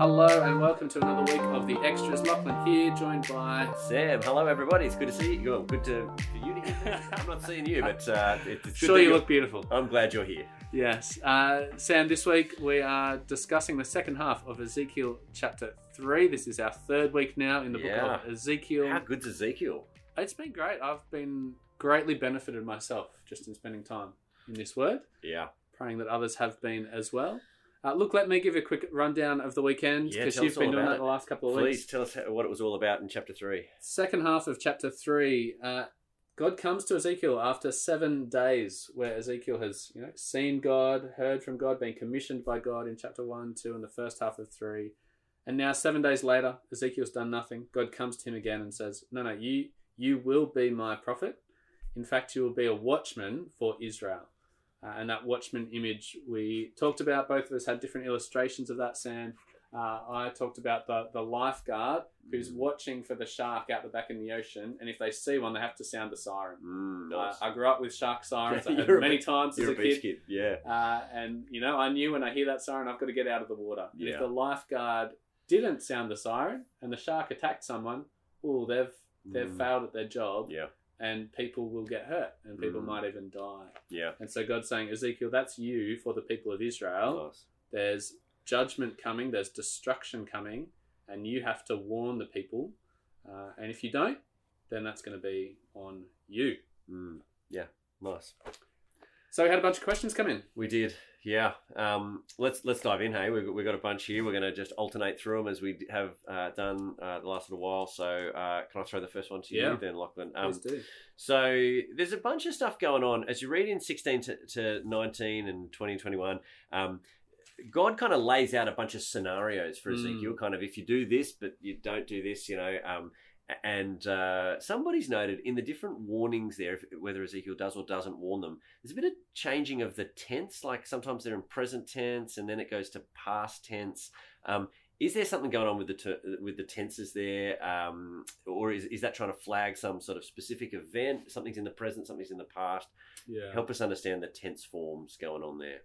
Hello and welcome to another week of the Extras. Lachlan here, joined by. Sam, hello everybody. It's good to see you. Well, good to for you to. I'm not seeing you, but uh, it's good Sure, that you you're- look beautiful. I'm glad you're here. Yes. Uh, Sam, this week we are discussing the second half of Ezekiel chapter 3. This is our third week now in the book of Ezekiel. How good's Ezekiel? It's been great. I've been greatly benefited myself just in spending time in this word, Yeah. praying that others have been as well. Uh, look, let me give you a quick rundown of the weekend because tell you've been doing that it. the last couple of Please weeks. Please tell us how- what it was all about in chapter three. second half of chapter 3 uh, god comes to ezekiel after seven days where ezekiel has you know seen god heard from god been commissioned by god in chapter 1 2 and the first half of 3 and now seven days later ezekiel's done nothing god comes to him again and says no no you you will be my prophet in fact you will be a watchman for israel uh, and that watchman image we talked about both of us had different illustrations of that sam uh, I talked about the, the lifeguard who's Mm. watching for the shark out the back in the ocean, and if they see one, they have to sound the siren. Mm, Uh, nice. I grew up with shark sirens. I You're heard a many times as You're a kid, kid. Yeah. uh, and you know I knew when I hear that siren, I've got to get out of the water. Yeah. If the lifeguard didn't sound the siren and the shark attacked someone, oh, they've they've Mm, failed at their job, Yeah. And people will get hurt, and people Mm. might even die. Yeah. And so God's saying, Ezekiel, that's you for the people of Israel Nice. there's judgment coming, there's destruction coming, and you have to warn the people. Uh, and if you don't, then that's going to be on you. Mm, yeah. Nice. So we had a bunch of questions come in. We did. Yeah. Um, let's let's dive in. Hey, we've got, we've got a bunch here. We're going to just alternate through them as we have uh, done uh, the last little while. So uh, can I throw the first one to Yeah. you then, Lachlan? Um, Please do. So there's a bunch of stuff going on as you read in 16 to, to 19 and 20 and 21. Um, God kind of lays out a bunch of scenarios for Mm. Ezekiel, kind of if you do this, but you don't do this, you know. Um, and uh, somebody's noted in the different warnings there, if, whether Ezekiel does or doesn't warn them, there's a bit of changing of the tense. Like sometimes they're in present tense, and then it goes to past tense. Um, is there something going on with the ter- with the tenses there, um, or is, is that trying to flag some sort of specific event? Something's in the present, something's in the past. Yeah. Help us understand the tense forms going on there.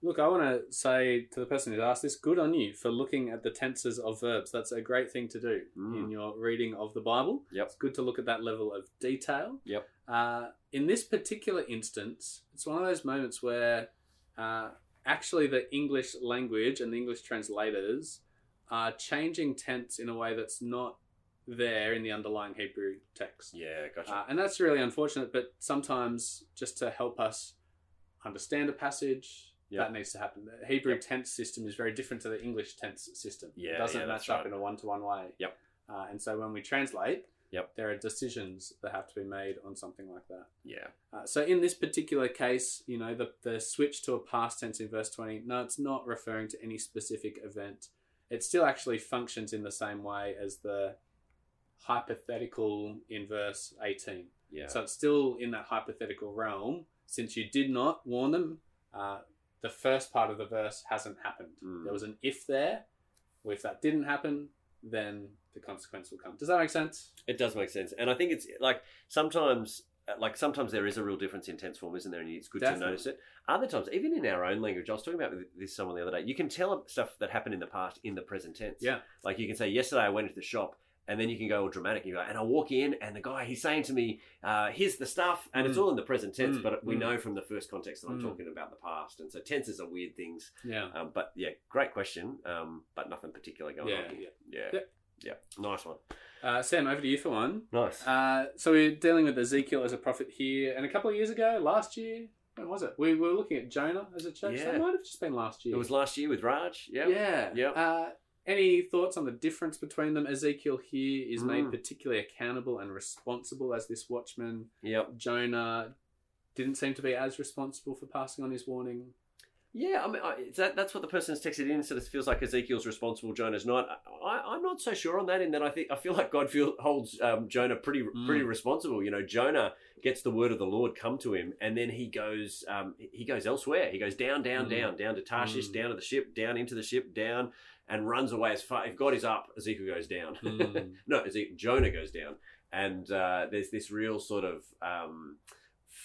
Look, I want to say to the person who's asked this, good on you for looking at the tenses of verbs. That's a great thing to do Mm. in your reading of the Bible. Yep. It's good to look at that level of detail. Yep. Uh, in this particular instance, it's one of those moments where uh, actually the English language and the English translators are changing tense in a way that's not there in the underlying Hebrew text. Yeah, gotcha. Uh, and that's really unfortunate, but sometimes just to help us understand a passage, That needs to happen. The Hebrew Yep. tense system is very different to the English tense system. Yeah, it doesn't yeah, match up right. in a one to one way. Yep. Uh, and so when we translate, Yep. there are decisions that have to be made on something like that. yeah, Uh, so in this particular case, you know, the, the switch to a past tense in verse 20, no, it's not referring to any specific event. It still actually functions in the same way as the hypothetical in verse 18. yeah. So it's still in that hypothetical realm. Since you did not warn them, uh, the first part of the verse hasn't happened. Mm. There was an if there. Well, if that didn't happen, then the consequence will come. Does that make sense? It does make sense, and I think it's like sometimes, like sometimes there is a real difference in tense form, isn't there? And it's good Definitely. to notice it. Other times, even in our own language, I was talking about this someone the other day. You can tell stuff that happened in the past in the present tense. Yeah. Like you can say, yesterday I went into the shop. And then you can go all dramatic. You go, and I walk in, and the guy he's saying to me, uh, "Here's the stuff," and it's Mm. all in the present tense. Mm, But we mm. know from the first context that I'm Mm. talking about the past, and so tenses are weird things. Yeah. Um, but yeah, great question. Um, but nothing particular going Yeah, on. Here. yeah. Yeah, Yep. yeah, nice one. Uh, Sam, over to you for one. Nice. Uh, so we're dealing with Ezekiel as a prophet here, and a couple of years ago, last year, when was it? We were looking at Jonah as a church. Yeah. That might have just been last year. It was last year with Raj. Yeah. Yeah. Yep. Uh, any thoughts on the difference between them? Ezekiel here is made Mm. particularly accountable and responsible as this watchman. Yep. Jonah didn't seem to be as responsible for passing on his warning. Yeah, I mean, I, that, that's what the person has texted in. So it feels like Ezekiel's responsible, Jonah's not. I, I'm not so sure on that. In that, I think I feel like God feel, holds um, Jonah pretty pretty responsible. You know, Jonah gets the word of the Lord come to him, and then he goes um, he goes elsewhere. He goes down, down, Mm. down, down to Tarshish, Mm. down to the ship, down into the ship, down, and runs away as far. If God is up, Ezekiel goes down. Mm. no, Ezekiel, Jonah goes down, and uh, there's this real sort of. Um,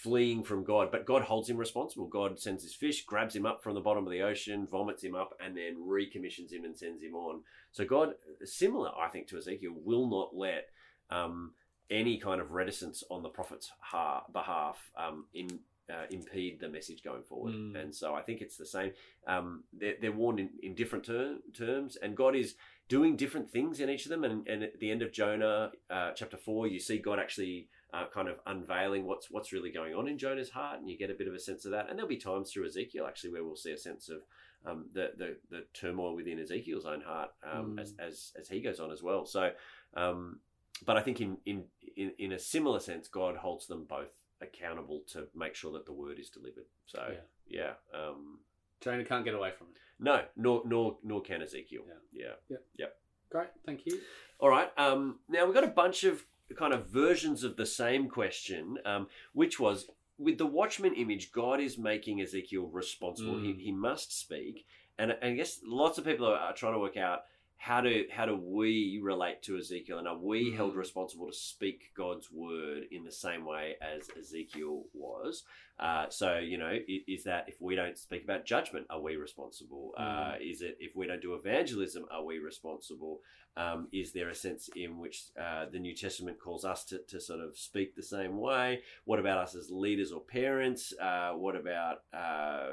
fleeing from God, but God holds him responsible. God sends his fish, grabs him up from the bottom of the ocean, vomits him up, and then recommissions him and sends him on. So God, similar, I think, to Ezekiel, will not let um, any kind of reticence on the prophet's ha- behalf um, in, uh, impede the message going forward. Mm. And so I think it's the same. Um, they're, they're warned in, in different ter- terms, and God is doing different things in each of them. And, and at the end of Jonah, uh, chapter four, you see God actually uh, kind of unveiling what's what's really going on in Jonah's heart, and you get a bit of a sense of that. And there'll be times through Ezekiel actually where we'll see a sense of um, the, the the turmoil within Ezekiel's own heart um, Mm. as, as as he goes on as well. So, um, but I think in, in in in a similar sense, God holds them both accountable to make sure that the word is delivered. So yeah, um, Jonah can't get away from it. no, nor nor nor can Ezekiel. Yeah. yeah. yeah. Great, thank you. All right. Um, now we've got a bunch of kind of versions of the same question, um, which was with the Watchman image, God is making Ezekiel responsible. Mm. He, he must speak, and, and I guess lots of people are, are trying to work out how do how do we relate to Ezekiel, and are we Mm. held responsible to speak God's word in the same way as Ezekiel was? Uh, so you know, is that if we don't speak about judgment, are we responsible? Uh, is it if we don't do evangelism, are we responsible? Um, is there a sense in which uh, the New Testament calls us to, to sort of speak the same way? What about us as leaders or parents? Uh, what about uh,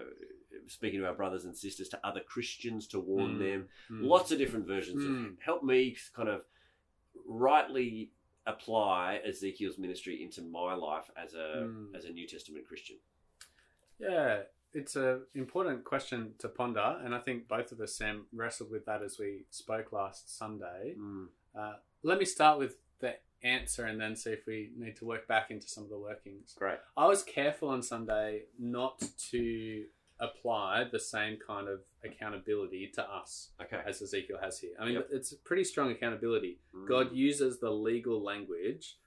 speaking to our brothers and sisters, to other Christians to warn Mm. them? Mm. Lots of different versions. Of, Mm. help me kind of rightly apply Ezekiel's ministry into my life as a Mm. as a New Testament Christian. Yeah, it's an important question to ponder, and I think both of us, Sam, wrestled with that as we spoke last Sunday. Mm. Uh, let me start with the answer and then see if we need to work back into some of the workings. Great. I was careful on Sunday not to apply the same kind of accountability to us Okay. as Ezekiel has here. I mean, Yep. it's pretty strong accountability. Mm. God uses the legal language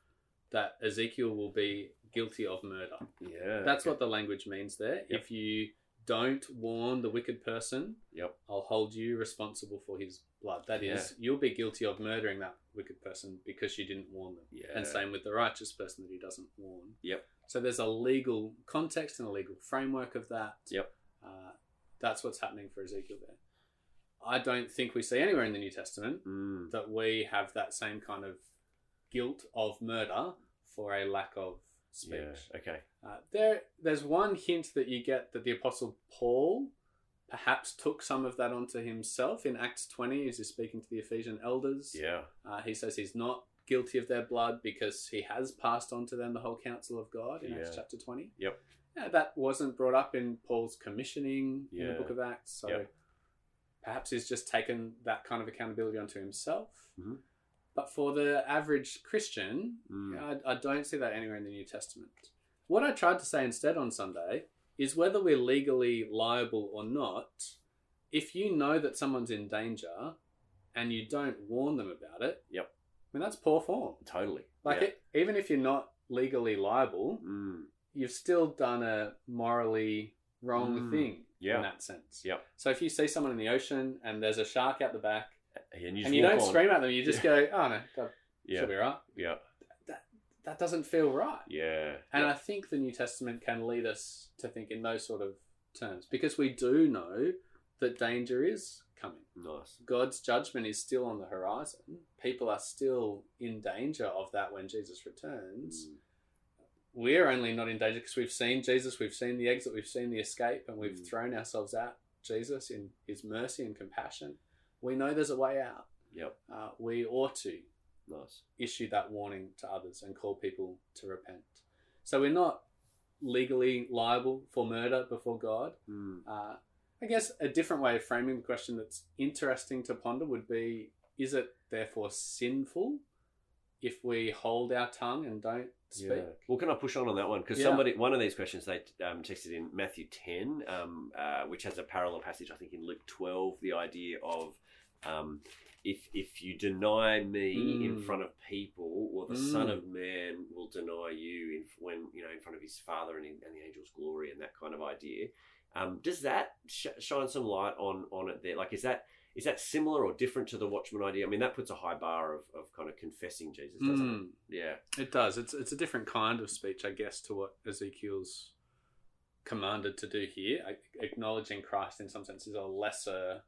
that Ezekiel will be guilty of murder. Yeah. That's okay. what the language means there. Yep. If you don't warn the wicked person, Yep. I'll hold you responsible for his blood. That is, you'll be guilty of murdering that wicked person because you didn't warn them. Yeah. And same with the righteous person that he doesn't warn. Yep. So there's a legal context and a legal framework of that. Yep. That's what's happening for Ezekiel there. I don't think we see anywhere in the New Testament Mm. that we have that same kind of guilt of murder for a lack of speech. Yeah. Okay. Uh, there, there's one hint that you get that the Apostle Paul perhaps took some of that onto himself in Acts 20 as he's speaking to the Ephesian elders. Yeah. Uh, he says he's not guilty of their blood because he has passed on to them the whole counsel of God in Acts chapter 20. Yep. Yeah, that wasn't brought up in Paul's commissioning in the Yeah. book of Acts. So Yep. perhaps he's just taken that kind of accountability onto himself. Mhm. But for the average Christian, Mm. I, I don't see that anywhere in the New Testament. What I tried to say instead on Sunday is whether we're legally liable or not, if you know that someone's in danger and you don't warn them about it, Yep. I mean, that's poor form. Totally. Like, yeah. it, even if you're not legally liable, Mm. You've still done a morally wrong Mm. thing Yeah. in that sense. Yep. So if you see someone in the ocean and there's a shark out the back And you, and you don't on. scream at them, you just go, oh no, that Yeah. should be right. Yeah. That doesn't feel right. Yeah. And yeah. I think the New Testament can lead us to think in those sort of terms because we do know that danger is coming. nice. God's judgment is still on the horizon. People are still in danger of that when Jesus returns. Mm. We're only not in danger because we've seen Jesus, we've seen the exit, we've seen the escape, and we've Mm. thrown ourselves at Jesus in his mercy and compassion. We know there's a way out. Yep. Uh, we ought to Nice. issue that warning to others and call people to repent. So we're not legally liable for murder before God. Mm. Uh, I guess a different way of framing the question that's interesting to ponder would be is it therefore sinful if we hold our tongue and don't speak? Yeah. Well, can I push on on that one? Because Yeah. somebody, one of these questions they um, texted in Matthew 10, um, uh, which has a parallel passage, I think, in Luke 12, the idea of um, if if you deny me in Mm. front of people, well, the Son Mm. of Man will deny you in, when you know in front of his Father and, in, and the angels' glory and that kind of idea. Um, does that sh- shine some light on on it there? Like, is that is that similar or different to the watchman idea? I mean, that puts a high bar of, of kind of confessing Jesus, doesn't Mm, it? Yeah. it does. It's it's a different kind of speech, I guess, to what Ezekiel's commanded to do here. Acknowledging Christ, in some sense, is a lesser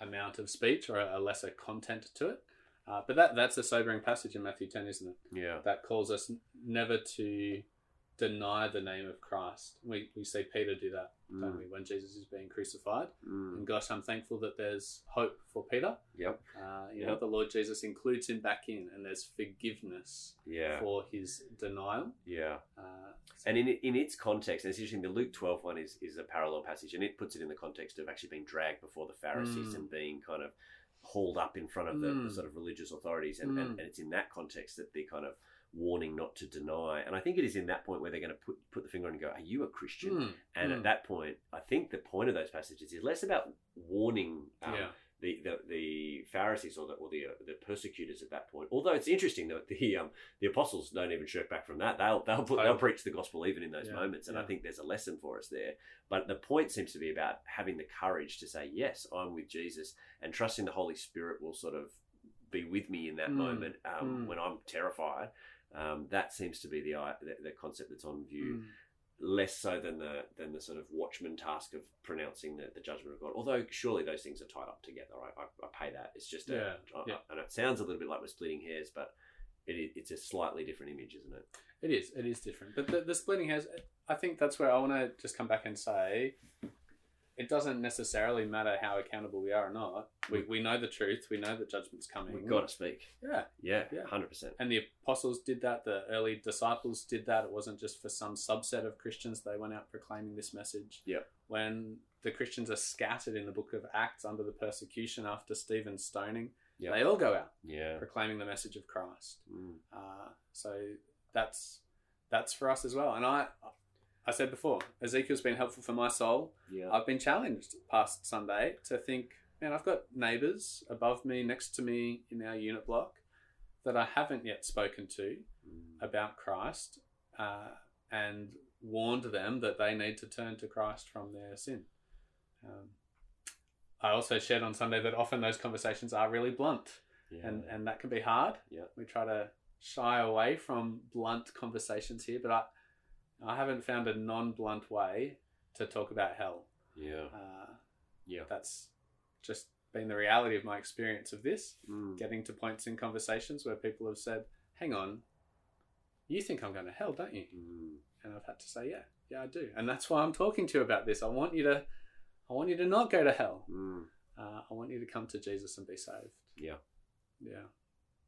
amount of speech or a lesser content to it. Uh, but that that's a sobering passage in Matthew ten, isn't it? Yeah. that calls us never to deny the name of Christ. We, we see Peter do that, don't Mm, we, when Jesus is being crucified. mm. And gosh, I'm thankful that there's hope for Peter. Yep. Uh, you know, the Lord Jesus includes him back in, and there's forgiveness Yeah. for his denial. Yeah. Uh, And in in its context, and it's interesting, the Luke 12 one is, is a parallel passage, and it puts it in the context of actually being dragged before the Pharisees Mm. and being kind of hauled up in front of the, the Mm. sort of religious authorities. And, and, Mm. and it's in that context that the kind of warning not to deny. And I think it is in that point where they're going to put, put the finger on and go, Are you a Christian? mm, And Mm. at that point, I think the point of those passages is less about warning um, yeah. the, the the Pharisees or the or the, uh, the persecutors at that point. Although it's interesting that the um, the apostles don't even shirk back from that. They'll they'll put, they'll preach the gospel even in those Yeah, moments, and I think there's a lesson for us there. But the point seems to be about having the courage to say, "Yes, I'm with Jesus," and trusting the Holy Spirit will sort of be with me in that Mm, moment um, mm. when I'm terrified. Um, that seems to be the, the the concept that's on view Mm. less so than the than the sort of watchman task of pronouncing the, the judgment of God. Although surely those things are tied up together. I, I, I pay that. It's just a, Yeah, I- yeah. and it sounds a little bit like we're splitting hairs, but it, it's a slightly different image, isn't it? It is. It is different. But the, the splitting hairs, I think that's where I want to just come back and say it doesn't necessarily matter how accountable we are or not. We, we know the truth. We know that judgment's coming. We've got to speak. Yeah. Yeah, Yeah. hundred percent. And the apostles did that. The early disciples did that. It wasn't just for some subset of Christians. They went out proclaiming this message. Yeah. When the Christians are scattered in the book of Acts under the persecution after Stephen's stoning, Yeah. they all go out Yeah. proclaiming the message of Christ. Mm. Uh, so that's that's for us as well. And I I said before, Ezekiel's been helpful for my soul. Yeah. I've been challenged past Sunday to think, man, I've got neighbours above me, next to me in our unit block that I haven't yet spoken to Mm. about Christ uh, and warned them that they need to turn to Christ from their sin. Um, I also shared on Sunday that often those conversations are really blunt Yeah. and and that can be hard. Yeah. We try to shy away from blunt conversations here, but I I haven't found a non-blunt way to talk about hell. yeah. Uh, Yeah. that's just been the reality of my experience of this. Mm. Getting to points in conversations where people have said, "Hang on, you think I'm going to hell, don't you?" Mm. And I've had to say, "Yeah, yeah, I do," and that's why I'm talking to you about this. I want you to, I want you to not go to hell. Mm. Uh, I want you to come to Jesus and be saved. Yeah. Yeah.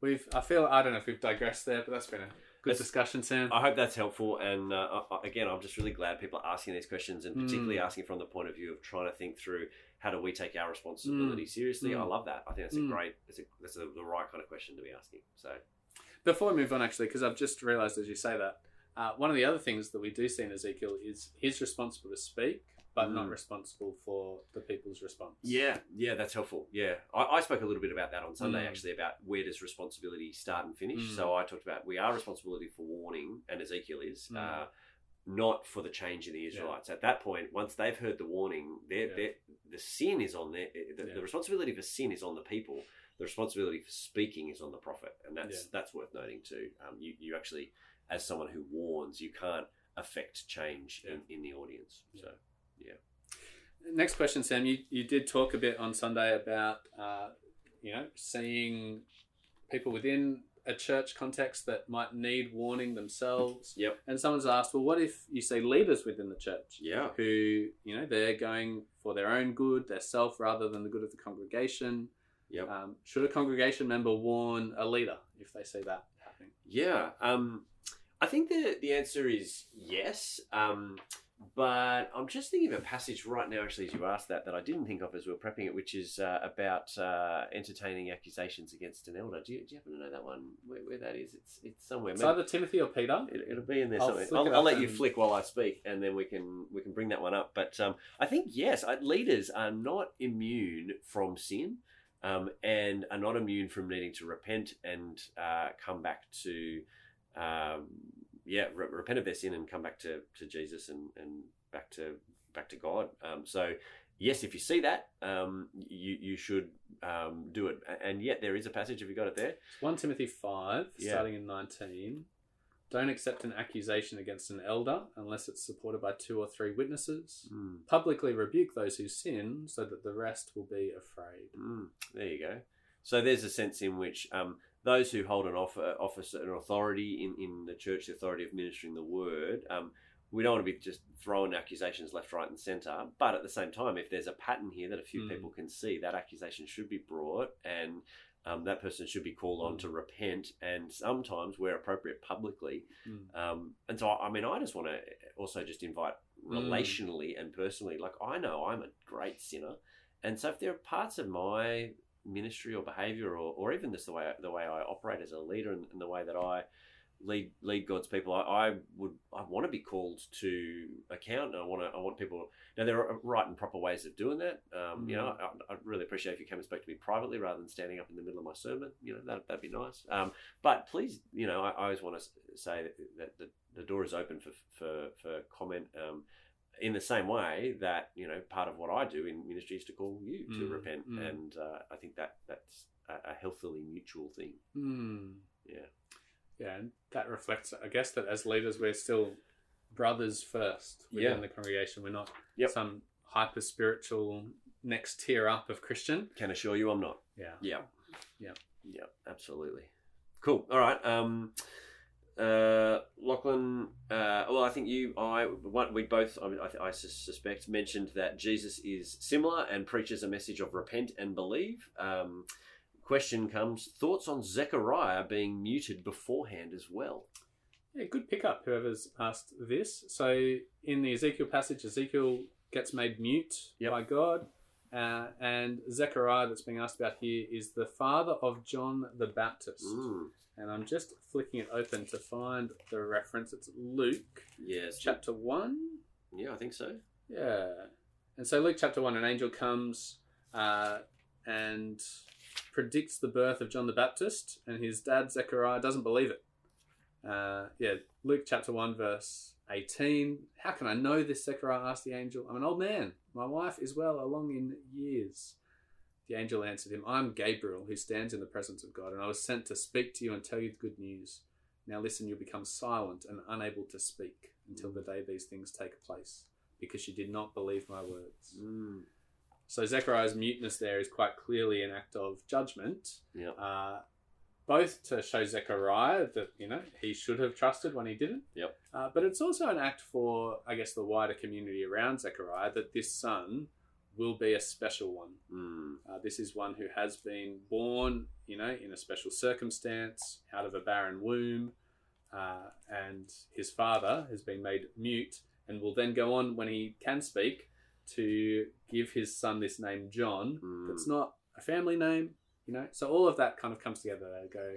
We've, I feel, I don't know if we've digressed there, but that's been a good discussion, Sam. I hope that's helpful. And uh, again, I'm just really glad people are asking these questions and particularly Mm. asking from the point of view of trying to think through how do we take our responsibility seriously. Mm. I love that. I think that's Mm. a great, that's, a, that's a, the right kind of question to be asking. So, Before we move on, actually, because I've just realised as you say that, uh, one of the other things that we do see in Ezekiel is he's responsible to speak, but not Mm. responsible for the people's response. yeah, yeah, that's helpful. Yeah. I, I spoke a little bit about that on Sunday, Mm. actually, about where does responsibility start and finish. Mm. So I talked about we are responsibility for warning, and Ezekiel is. Mm. Uh, not for the change in the Israelites. At that point, once they've heard the warning, they're, Yeah. they're, the sin is on their the, Yeah. the responsibility for sin is on the people. The responsibility for speaking is on the prophet, and that's Yeah. that's worth noting too. Um, you you actually, as someone who warns, you can't affect change in, in the audience. So Next question, Sam. You, you did talk a bit on Sunday about, uh, you know, seeing people within a church context that might need warning themselves. Yep. And someone's asked, well, what if you see leaders within the church? yeah, who you know they're going for their own good, their self rather than the good of the congregation. Yep. Um, should a congregation member warn a leader if they see that happening? Yeah, um, I think the the answer is yes. Um, but I'm just thinking of a passage right now, actually, as you asked that, that I didn't think of as we were prepping it, which is uh, about uh, entertaining accusations against an elder. Do you, do you happen to know that one? Where, where that is? It's it's somewhere. It's Maybe- either Timothy or Peter. it, it'll be in there I'll somewhere. flick I'll, I'll up let you and- flick while I speak, and then we can we can bring that one up. But um, I think yes, I, leaders are not immune from sin, um, and are not immune from needing to repent and uh, come back to, um, yeah, re- repent of their sin and come back to, to Jesus and, and back to back to God. Um, so yes, if you see that, um, you you should um, do it. And yet there is a passage. Have you got it there? 1 Timothy 5, Yeah. starting in 19. Don't accept an accusation against an elder unless it's supported by two or three witnesses. Mm. Publicly rebuke those who sin so that the rest will be afraid. Mm, there you go. So there's a sense in which um, those who hold an offer, office, an authority in, in the church, the authority of ministering the word, um, we don't want to be just throwing accusations left, right, and centre. But at the same time, if there's a pattern here that a few Mm. people can see, that accusation should be brought, and um, that person should be called on Mm. to repent, and sometimes, where appropriate, publicly. Mm. Um, and so, I mean, I just want to also just invite Mm. relationally and personally. Like, I know I'm a great sinner, and so if there are parts of my ministry or behaviour, or, or even just the way the way I operate as a leader and, and the way that I lead lead God's people, I, I would I want to be called to account, and I want to I want people. Now there are right and proper ways of doing that. Um, You know, I, I'd really appreciate if you came and spoke to me privately rather than standing up in the middle of my sermon. You know, that that'd be nice. Um, but please, you know, I, I always want to say that, that the, the door is open for for, for comment. Um, in the same way that you know, part of what I do in ministry is to call you to Mm, repent, mm. and uh, I think that that's a, a healthily mutual thing. Mm. Yeah. Yeah, and that reflects, I guess, that as leaders, we're still brothers first within Yeah. the congregation. We're not Yep. some hyper spiritual next tier up of Christian. Can assure you, I'm not. Yeah. Yeah. Yeah. Yeah. Absolutely. Cool. All right. Um, uh, Lachlan. Uh, well, I think you, I, one, we both, I, mean, I, I suspect, mentioned that Jesus is similar and preaches a message of repent and believe. Um, question comes: thoughts on Zechariah being muted beforehand as well? Yeah, good pickup, whoever's asked this. So, in the Ezekiel passage, Ezekiel gets made mute Yep. by God. Uh, and Zechariah, that's being asked about here, is the father of John the Baptist. Mm. And I'm just flicking it open to find the reference. It's Luke Yes. chapter 1. Yeah, I think so. Yeah. And so Luke chapter 1, an angel comes uh, and predicts the birth of John the Baptist, and his dad, Zechariah, doesn't believe it. Uh, yeah, Luke chapter 1, verse 18. How can I know this? Zechariah asked the angel. I'm an old man. My wife is well along in years. The angel answered him, I'm Gabriel, who stands in the presence of God, and I was sent to speak to you and tell you the good news. Now listen, you'll become silent and unable to speak until the day these things take place, because you did not believe my words. Mm. So Zechariah's muteness there is quite clearly an act of judgment, Yeah. uh, both to show Zechariah that you know he should have trusted when he didn't. Yep. Uh, but it's also an act for, I guess, the wider community around Zechariah that this son will be a special one. Mm. Uh, this is one who has been born, you know, in a special circumstance, out of a barren womb, uh, and his father has been made mute, and will then go on when he can speak to give his son this name John. Mm. That's not a family name, you know. So all of that kind of comes together. They go,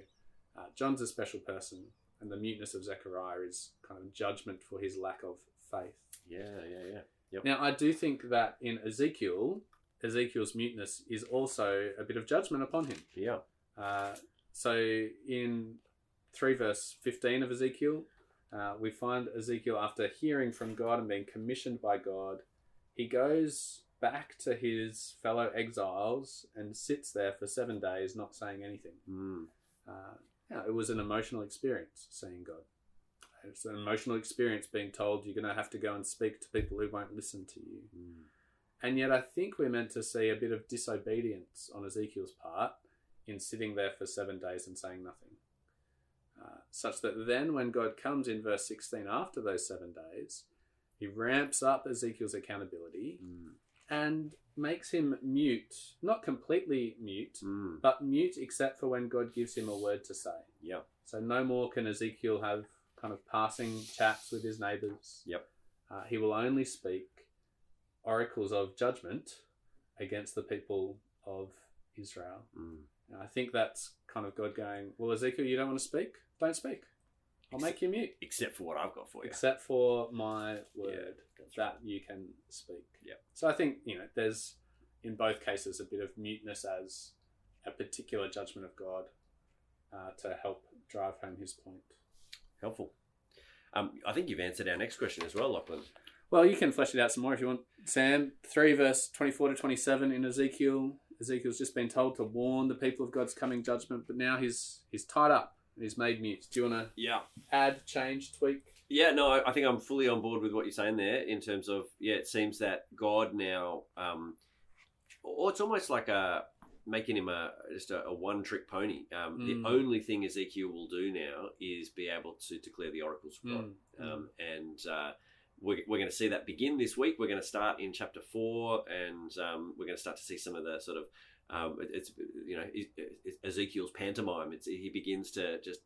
uh, John's a special person, and the muteness of Zechariah is kind of judgment for his lack of faith. Yeah, yeah, yeah. Yep. Now, I do think that in Ezekiel, Ezekiel's muteness is also a bit of judgment upon him. Yeah. Uh, so in 3 verse 15 of Ezekiel, uh, we find Ezekiel, after hearing from God and being commissioned by God, he goes back to his fellow exiles and sits there for seven days not saying anything. Mm. Uh, yeah, it was an emotional experience seeing God. It's an emotional experience being told you're going to have to go and speak to people who won't listen to you. Mm. And yet, I think we're meant to see a bit of disobedience on Ezekiel's part in sitting there for seven days and saying nothing. Uh, such that then, when God comes in verse 16 after those seven days, he ramps up Ezekiel's accountability Mm. and makes him mute. Not completely mute, Mm. but mute except for when God gives him a word to say. Yeah. So no more can Ezekiel have kind of passing chats with his neighbors. Yep. Uh, he will only speak oracles of judgment against the people of Israel. Mm. I think that's kind of God going, Well, Ezekiel, you don't want to speak? Don't speak. I'll make you mute. Except for what I've got for you. Except for my word That's that right. you can speak. Yep. So I think, you know, there's in both cases a bit of muteness as a particular judgment of God uh, to help drive home his point. Helpful. Um, I think you've answered our next question as well, Lachlan. Well, you can flesh it out some more if you want, Sam. 3 verse 24 to 27 in Ezekiel. Ezekiel's just been told to warn the people of God's coming judgment, but now he's he's tied up and he's made mute. Do you want to Yeah. add, change, tweak? Yeah, no, I I think I'm fully on board with what you're saying there in terms of yeah, it seems that God now, um, or it's almost like a making him a just a, a one trick pony. Um, Mm. The only thing Ezekiel will do now is be able to declare the oracles of God, Mm, um, and uh, we're, we're going to see that begin this week. We're going to start in chapter four, and um, we're going to start to see some of the sort of um, it- it's you know it- it's Ezekiel's pantomime. It's he begins to just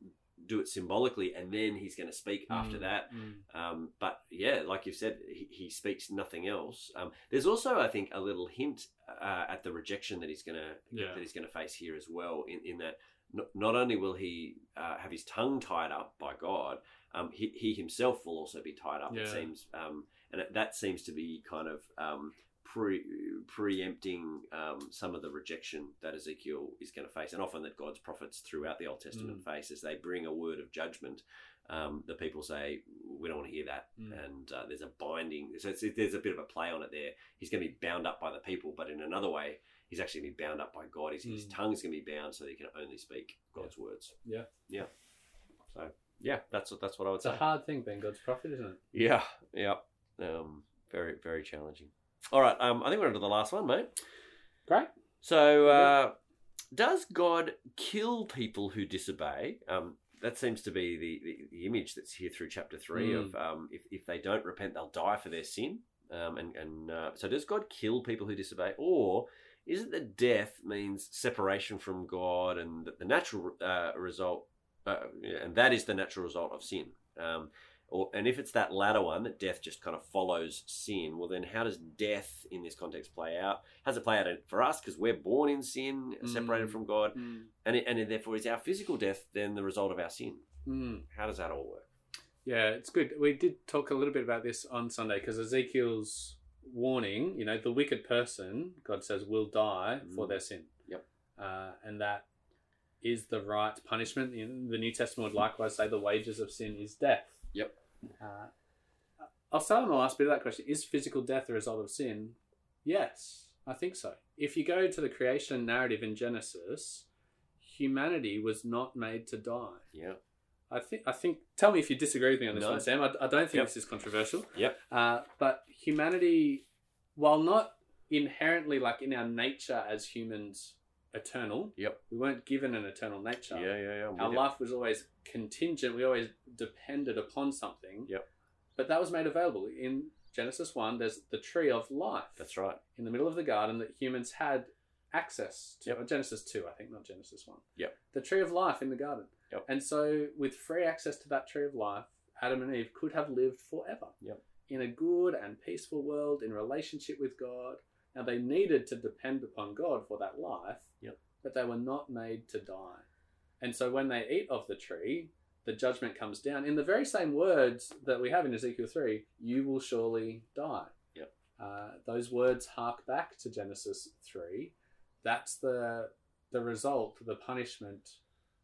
do it symbolically, and then he's going to speak after Mm, that. mm. Um, but yeah, like you've said, he, he speaks nothing else. Um, there's also, I think, a little hint uh, at the rejection that he's gonna Yeah. that he's gonna face here as well. In, in that, not, not only will he uh, have his tongue tied up by God, um, he, he himself will also be tied up. It seems, um, and it, that seems to be kind of um, pre preempting um, some of the rejection that Ezekiel is going to face, and often that God's prophets throughout the Old Testament face as they bring a word of judgment. Um, the people say we don't want to hear that, Mm. and uh, there's a binding. So it's, there's a bit of a play on it there. He's going to be bound up by the people, but in another way, he's actually going to be bound up by God. His, his Mm. tongue's going to be bound so he can only speak God's words. Yeah. yeah. So yeah, that's what that's what I would say. It's a hard thing being God's prophet, isn't it? Yeah, yeah. Um, very very challenging. All right, um, I think we're on to the last one, mate. Great. So, uh, does God kill people who disobey? Um, that seems to be the, the, the image that's here through chapter three Mm. of um, if, if they don't repent, they'll die for their sin. Um, and and uh, so, does God kill people who disobey, or is it that death means separation from God, and that the natural uh, result, uh, and that is the natural result of sin? Um, or, and if it's that latter one, that death just kind of follows sin, well, then how does death in this context play out? How does it play out for us? Because we're born in sin, separated Mm. from God, and, it, and therefore is our physical death then the result of our sin? Mm. How does that all work? Yeah, it's good. We did talk a little bit about this on Sunday because Ezekiel's warning, you know, the wicked person, God says, will die for Mm. their sin. Yep. Uh, and that is the right punishment. In the New Testament would likewise say the wages of sin is death. Yep. Uh, I'll start on the last bit of that question. Is physical death a result of sin? Yes, I think so. If you go to the creation narrative in Genesis, humanity was not made to die. Yeah. I think. I think. Tell me if you disagree with me on this No. one, Sam. I, I don't think Yep. this is controversial. Yep. Uh, but humanity, while not inherently like in our nature as humans, eternal. Yep. We weren't given an eternal nature. Yeah, yeah, yeah. Our you. life was always contingent. We always depended upon something. Yep. But that was made available in Genesis one. There's the tree of life That's right. in the middle of the garden that humans had access to. Yep. Genesis 2, I think, not Genesis 1. Yep. The tree of life in the garden. Yep. And so, with free access to that tree of life, Adam and Eve could have lived forever Yep. in a good and peaceful world in relationship with God. Now, they needed to depend upon God for that life, Yep. But they were not made to die. And so, when they eat of the tree, the judgment comes down in the very same words that we have in Ezekiel 3 you will surely die. Yep. Uh, those words hark back to Genesis 3. That's the, the result, the punishment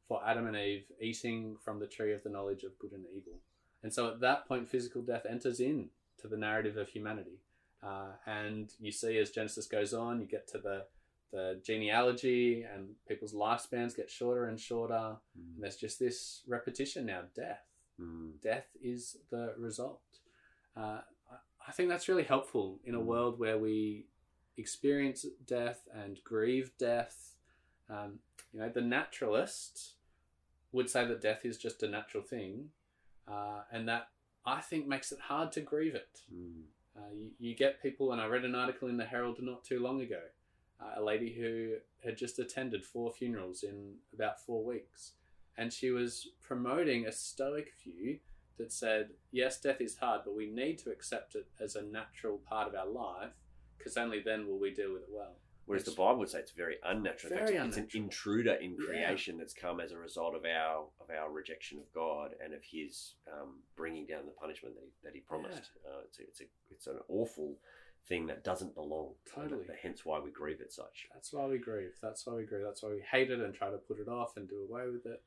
for Adam and Eve eating from the tree of the knowledge of good and evil. And so at that point, physical death enters in to the narrative of humanity. Uh, and you see as Genesis goes on, you get to the, the genealogy and people's lifespans get shorter and shorter. And there's just this repetition now death. Mm. Death is the result. Uh, I- I think that's really helpful in a Mm. world where we experience death and grieve death. Um, you know, the naturalist would say that death is just a natural thing, uh, and that I think makes it hard to grieve it. Mm. Uh, you, you get people, and I read an article in the Herald not too long ago, uh, a lady who had just attended four funerals in about four weeks, and she was promoting a stoic view that said, yes, death is hard, but we need to accept it as a natural part of our life, because only then will we deal with it well. Whereas the Bible would say it's very unnatural. Very it's an intruder in Yeah. creation that's come as a result of our of our rejection of God and of His um, bringing down the punishment that He, that he promised. Uh, it's a, it's a, it's an awful thing that doesn't belong. Totally. hence why we grieve it such. That's why we grieve. That's why we grieve. That's why we hate it and try to put it off and do away with it.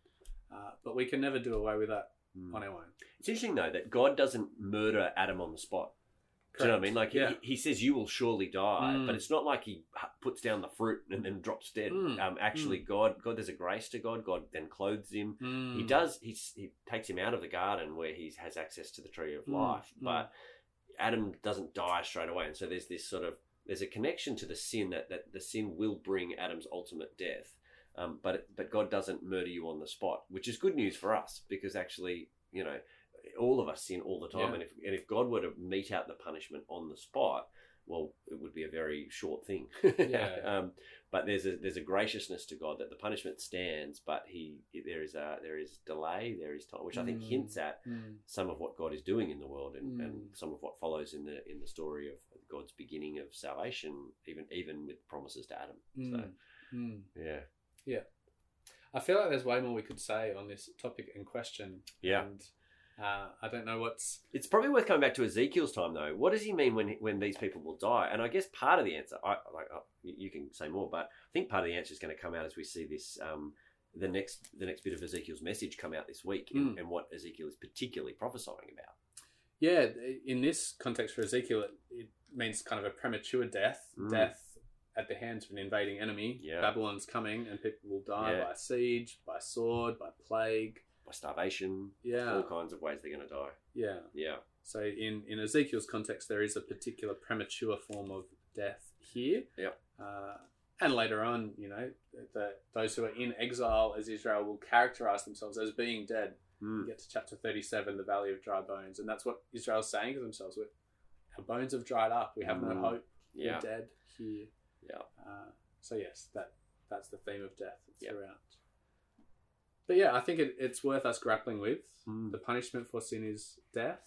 Uh, but we can never do away with that Mm. on our own. It's interesting though that God doesn't murder Adam on the spot. Do you know what I mean? Like Yeah. he, he says, "You will surely die," Mm. but it's not like he puts down the fruit and then drops dead. Mm. Um, actually, God, God, there's a grace to God. God then clothes him. Mm. He does. He he takes him out of the garden where he has access to the tree of Mm, life, mm. but Adam doesn't die straight away, and so there's this sort of there's a connection to the sin that, that the sin will bring Adam's ultimate death. Um, but but God doesn't murder you on the spot, which is good news for us because actually, you know, all of us sin all the time, Yeah. and if and if God were to mete out the punishment on the spot, well, it would be a very short thing. Yeah. um, but there's a there's a graciousness to God that the punishment stands, but he there is a there is delay, there is time, which I think Mm. hints at Mm. some of what God is doing in the world and, and Mm. some of what follows in the in the story of God's beginning of salvation, even even with promises to Adam. So Mm. Mm. yeah, I feel like there's way more we could say on this topic in question. yeah. And uh, I don't know what's. It's probably worth coming back to Ezekiel's time though. What does he mean when when these people will die? And I guess part of the answer, I like uh, you can say more, but I think part of the answer is going to come out as we see this. Um, the next the next bit of Ezekiel's message come out this week, and, Mm. and what Ezekiel is particularly prophesying about. Yeah, in this context for Ezekiel, it, it means kind of a premature death, Mm. death at the hands of an invading enemy. Yeah. Babylon's coming, and people will die Yeah. by siege, by sword, by plague. By starvation, Yeah, all kinds of ways they're going to die. yeah. Yeah, So in in Ezekiel's context, there is a particular premature form of death here. Yep. Uh, and later on, you know, the, those who are in exile as Israel will characterize themselves as being dead. Mm. You get to chapter 37, the valley of dry bones. And that's what Israel's saying to themselves. We're, our bones have dried up. We have no Mm. hope. yeah, We're dead here. Yeah. Uh, so, yes, that that's the theme of death Yep. throughout. But yeah, I think it, it's worth us grappling with. Mm. The punishment for sin is death.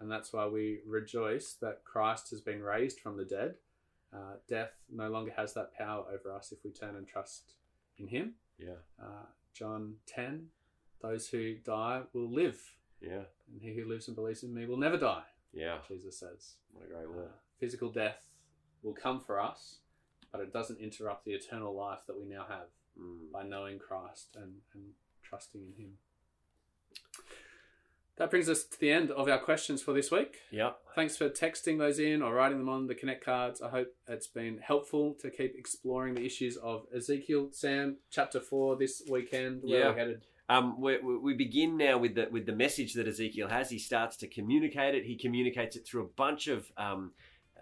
And that's why we rejoice that Christ has been raised from the dead. Uh, death no longer has that power over us if we turn and trust in Him. yeah, Uh, John 10 Those who die will live, yeah, and he who lives and believes in me will never die, yeah. Jesus says. What a great Uh, word. physical death will come for us, but it doesn't interrupt the eternal life that we now have Mm. by knowing Christ and, and trusting in Him. That brings us to the end of our questions for this week. Yeah, Thanks for texting those in or writing them on the Connect cards. I hope it's been helpful to keep exploring the issues of Ezekiel. Sam, chapter four this weekend. Where Yeah. we're headed. Um, we, we we begin now with the with the message that Ezekiel has. He starts to communicate it. He communicates it through a bunch of um,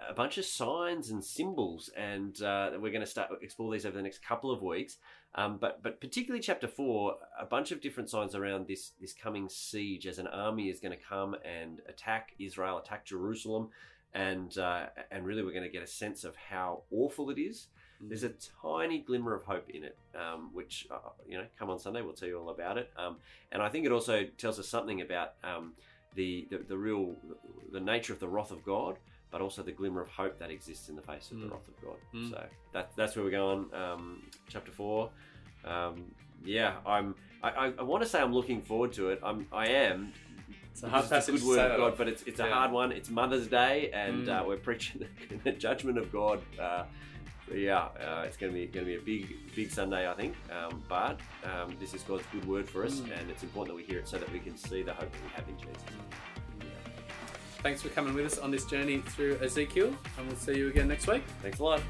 a bunch of signs and symbols, and uh, we're going to start explore these over the next couple of weeks. Um, but but particularly chapter four, a bunch of different signs around this this coming siege as an army is going to come and attack Israel, attack Jerusalem, and uh, and really we're going to get a sense of how awful it is. There's a tiny glimmer of hope in it, um, which uh, you know, come on Sunday, we'll tell you all about it. Um, and I think it also tells us something about um, the, the the real the nature of the wrath of God, but also the glimmer of hope that exists in the face of the Mm. wrath of God. Mm. So that that's where we're going. Um, chapter four. Um, yeah, I'm. I, I, I want to say I'm looking forward to it. I'm. I am. It's a hard it's a good word of God, but it's it's a hard one. It's Mother's Day, and Mm. uh, we're preaching the, the judgment of God. Uh, yeah, uh, it's going to be going to be a big big Sunday, I think. Um, but um, this is God's good word for us, Mm. and it's important that we hear it so that we can see the hope that we have in Jesus. Thanks for coming with us on this journey through Ezekiel, and we'll see you again next week. Thanks a lot.